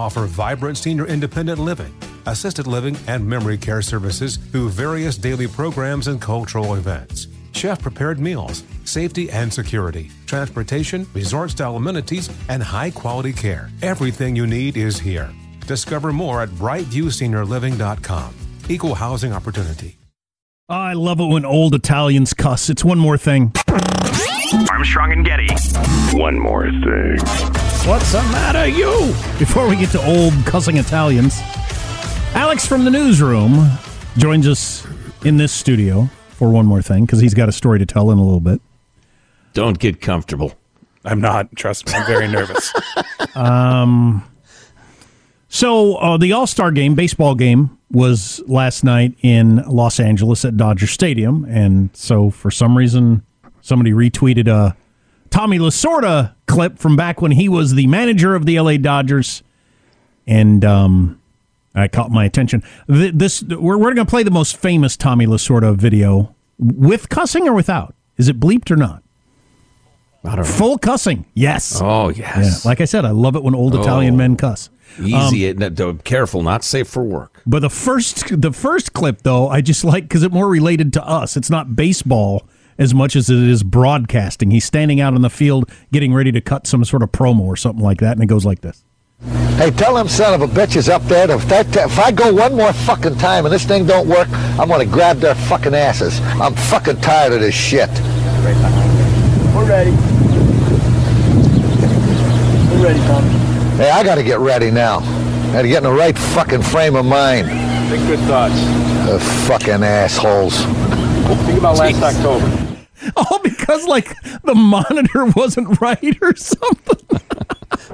offer vibrant senior independent living, assisted living, and memory care services through various daily programs and cultural events. Chef prepared meals, safety and security, transportation, resort style amenities, and high quality care. Everything you need is here. Discover more at brightviewseniorliving.com. Equal housing opportunity. I love it when old Italians cuss. It's one more thing. Armstrong and Getty. One more thing. What's the matter, you? Before we get to old cussing Italians, Alex from the newsroom joins us in this studio for one more thing because he's got a story to tell in a little bit. Don't get comfortable. I'm not. Trust me. I'm very nervous. Um, so uh, the All Star game, baseball game, was last night in Los Angeles at Dodger Stadium, and so for some reason, somebody retweeted a Tommy Lasorda clip from back when he was the manager of the LA Dodgers, and um, I caught my attention. This we're we're going to play the most famous Tommy Lasorda video with cussing or without. Is it bleeped or not? I don't know. Full cussing, yes. Oh, Yeah, yes. like I said, I love it when old Italian Oh. men cuss. Easy. it- no, careful, not safe for work. But the first the first clip though, I just like because it more related to us. It's not baseball as much as it is broadcasting. He's standing out on the field getting ready to cut some sort of promo or something like that, and it goes like this. Hey, tell them son of a bitches up there that if, that, if I go one more fucking time and this thing don't work, I'm gonna grab their fucking asses. I'm fucking tired of this shit. We're ready. We're ready, Tom. Hey, I gotta get ready now. Gotta get in the right fucking frame of mind. Think good thoughts. The fucking assholes. Think about last October. All because like the monitor wasn't right or something.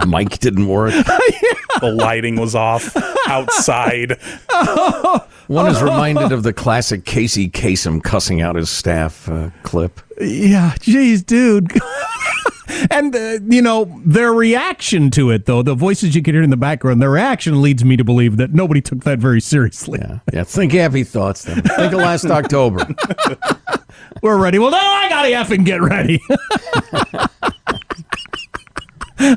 Mike didn't work. the lighting was off outside. One is reminded of the classic Casey Kasem cussing out his staff uh, clip. Yeah, jeez, dude. And uh, you know their reaction to it, though the voices you can hear in the background, their reaction leads me to believe that nobody took that very seriously. Yeah, yeah. Think happy thoughts. Then think of last October. We're ready. Well, now I gotta effing get ready.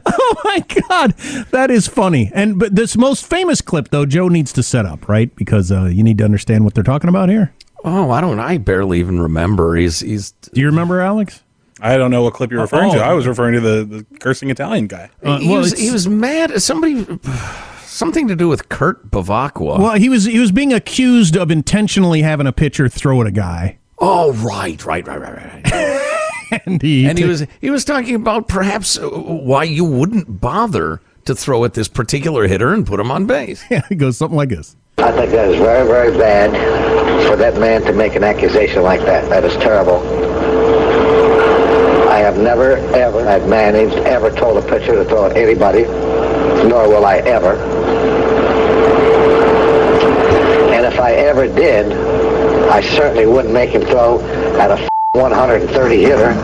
oh my god, that is funny. And but this most famous clip, though, Joe needs to set up right because uh, you need to understand what they're talking about here. Oh, I don't. I barely even remember. He's he's. Do you remember, Alex? I don't know what clip you're referring Oh. to. I was referring to the, the cursing Italian guy. Uh, he, well, was, he was mad. Somebody, something to do with Kurt Bevacqua. Well, he was he was being accused of intentionally having a pitcher throw at a guy, Oh, right, right, right, right, right. and he and he was he was talking about perhaps uh, why you wouldn't bother to throw at this particular hitter and put him on base. yeah, he goes something like this. I think that is very, very bad for that man to make an accusation like that. That is terrible. Have never, ever, I've managed, ever told a pitcher to throw at anybody, nor will I ever. And if I ever did, I certainly wouldn't make him throw at a 130 hitter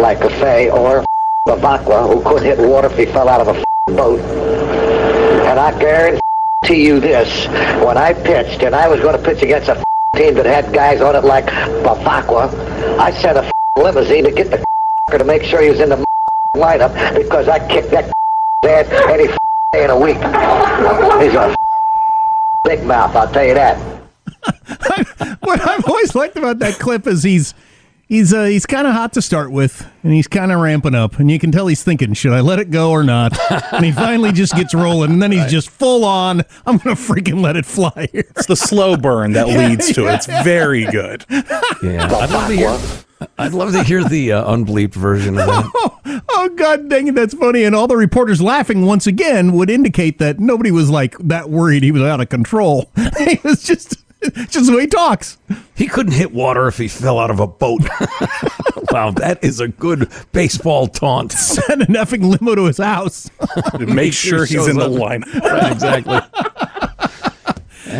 like a Fay or Bevacqua who couldn't hit water if he fell out of a boat. And I guarantee you this, when I pitched and I was going to pitch against a team that had guys on it like Bevacqua, I sent a limousine to get the to make sure he was in the lineup because I kicked that ass any day in a week. He's a big mouth, I'll tell you that. what I've always liked about that clip is he's he's uh, he's kind of hot to start with, and he's kind of ramping up, and you can tell he's thinking, should I let it go or not? and he finally just gets rolling, and then he's just full on. I'm gonna freaking let it fly here. It's the slow burn that leads to it. It's very good. Yeah, I'd love to hear. I'd love to hear the uh, unbleeped version of that. Oh god dang it, that's funny. And all the reporters laughing once again would indicate that nobody was like that worried he was out of control. he was just just the way he talks. He couldn't hit water if he fell out of a boat. wow, that is a good baseball taunt. Send an effing limo to his house. Make sure he's shows in the up. lineup. Right, exactly.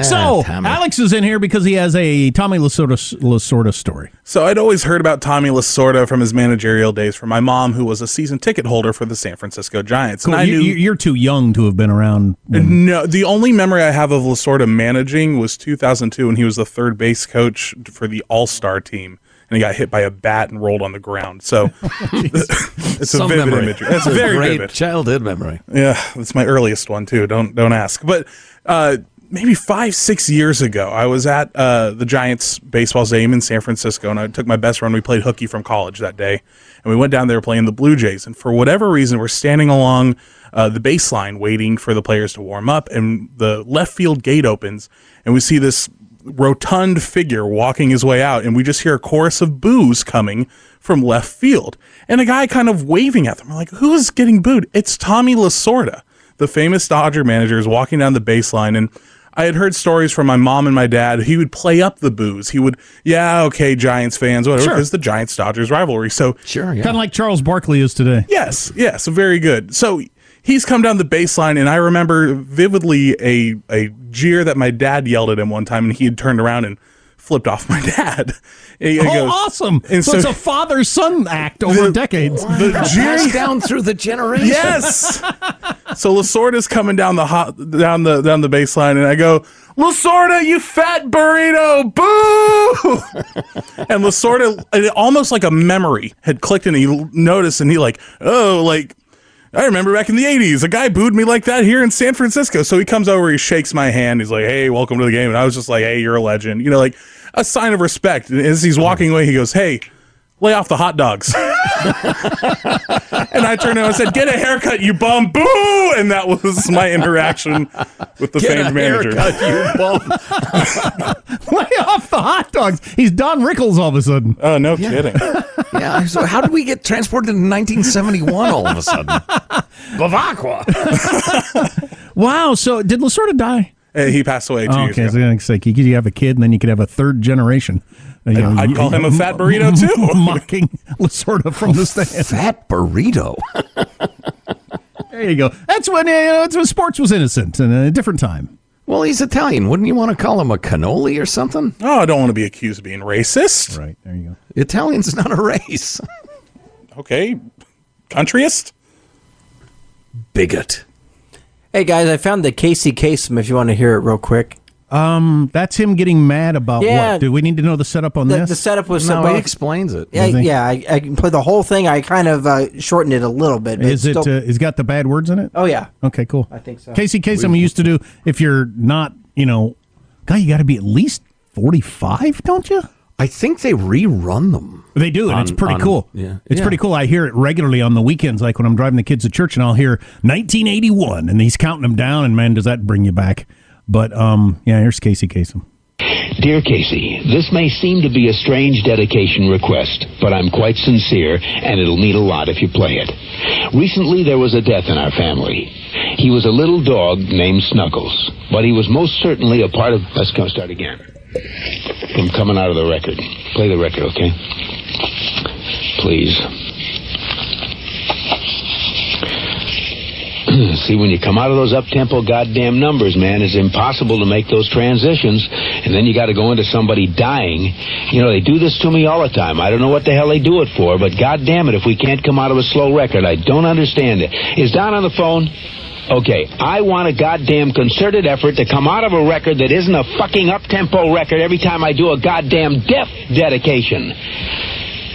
So Tommy. Alex is in here because he has a Tommy Lasorda, Lasorda story. So I'd always heard about Tommy Lasorda from his managerial days from my mom, who was a season ticket holder for the San Francisco Giants. Cool. And I You, knew you- you're too young to have been around. when- No, the only memory I have of Lasorda managing was 2002 when he was the third base coach for the All Star team, and he got hit by a bat and rolled on the ground. So it's a vivid memory. imagery. It's a very great vivid. childhood memory. Yeah, that's my earliest one too. Don't don't ask. But uh, maybe five six years ago, I was at uh, the Giants baseball stadium in San Francisco, and I took my best friend. We played hooky from college that day, and we went down there playing the Blue Jays. And for whatever reason, we're standing along uh, the baseline waiting for the players to warm up, and the left field gate opens, and we see this rotund figure walking his way out, and we just hear a chorus of boos coming from left field, and a guy kind of waving at them. We're like, "Who's getting booed?" It's Tommy Lasorda, the famous Dodger manager, is walking down the baseline, and I had heard stories from my mom and my dad. He would play up the booze. He would, yeah, okay, Giants fans, whatever, Sure. because the Giants Dodgers rivalry. So Sure, yeah. Kind of like Charles Barkley is today. Yes, yes, very good. So he's come down the baseline, and I remember vividly a a jeer that my dad yelled at him one time, and he had turned around and flipped off my dad. He Oh, goes- awesome! And so, so- it's a father son act over The- decades. The Passed jeering down through the generations. Yes. so Lasorda's coming down the hot down the down the baseline, and I go, Lasorda, you fat burrito, boo! and Lasorda, it- almost like a memory had clicked, and he noticed, and he like, oh, like. I remember back in the 80s, a guy booed me like that here in San Francisco. So he comes over, he shakes my hand. He's like, hey, welcome to the game. And I was just like, hey, you're a legend. You know, like a sign of respect. And as he's walking away, he goes, hey, lay off the hot dogs. and I turned around and said, "Get a haircut, you bum!" Boo! And that was my interaction with the Get a famed manager. haircut, you bum. Lay off the hot dogs. He's Don Rickles all of a sudden. Oh, no kidding. yeah. So how did we get transported to 1971 all of a sudden? Bevacqua. Wow. So did Lasorda die? Uh, he passed away two Oh, years okay, ago. so it's like you could have a kid, and then you could have a third generation. Uh, you I'd you- call him a fat burrito, too. mocking Lasorda from the stand. Fat burrito. There you go. That's when you know, that's when sports was innocent in a different time. Well, he's Italian. Wouldn't you want to call him a cannoli or something? Oh, I don't want to be accused of being racist. Right there you go. Italian's not a race. Okay, countryist. Bigot. Hey guys, I found the Casey Kasem. If you want to hear it real quick, Um, that's him getting mad about Yeah. what? Do we need to know the setup on the, this? the setup was No, about- he explains it. Yeah, he? yeah. I, I can play the whole thing. I kind of uh, shortened it a little bit. But Is it? still- Uh, is got the bad words in it? oh yeah. Okay, cool. I think so. Casey Kasem used to do. If you're not, you know, guy, you got to be at least forty five, don't you? I think they rerun them. They do, and On- it's pretty on- cool. yeah. It's Yeah. pretty cool. I hear it regularly on the weekends, like when I'm driving the kids to church, and I'll hear 1981, and he's counting them down, and man, does that bring you back. But um, yeah, here's Casey Kasem. Dear Casey, this may seem to be a strange dedication request, but I'm quite sincere, and it'll mean a lot if you play it. Recently, there was a death in our family. He was a little dog named Snuggles, but he was most certainly a part of. Let's go start again. I'm coming out of the record. Play the record, okay? Please. See, when you come out of those up-tempo goddamn numbers, man, it's impossible to make those transitions. and then you got to go into somebody dying. You know, they do this to me all the time. I don't know what the hell they do it for, but goddamn it, if we can't come out of a slow record, I don't understand it. Is Don on the phone? Okay, I want a goddamn concerted effort to come out of a record that isn't a fucking up-tempo record every time I do a goddamn death dedication.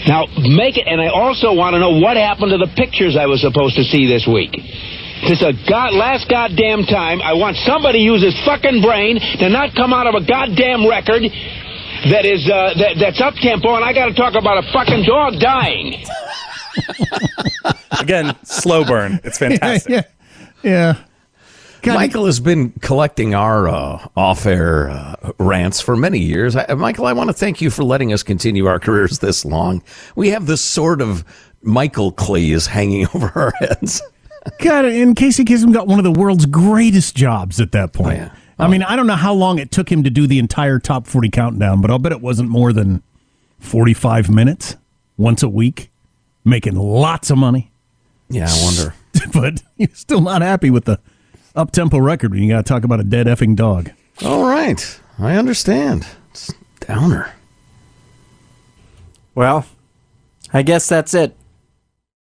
Now, make it, and I also want to know what happened to the pictures I was supposed to see this week. This is a god, last goddamn time. I want somebody to use his fucking brain to not come out of a goddamn record that is uh, that, that's up tempo, and I got to talk about a fucking dog dying. Again, slow burn. It's fantastic. yeah, yeah. Michael has been collecting our uh, off-air uh, rants for many years. I, Michael, I want to thank you for letting us continue our careers this long. We have this sort of Michael Cleese hanging over our heads. God, and Casey Kasem got one of the world's greatest jobs at that point. Oh, yeah. I mean, I don't know how long it took him to do the entire top 40 countdown, but I'll bet it wasn't more than 45 minutes once a week, making lots of money. Yeah, I wonder. but you're still not happy with the up tempo record when you got to talk about a dead effing dog. All right, I understand. It's downer. Well, I guess that's it.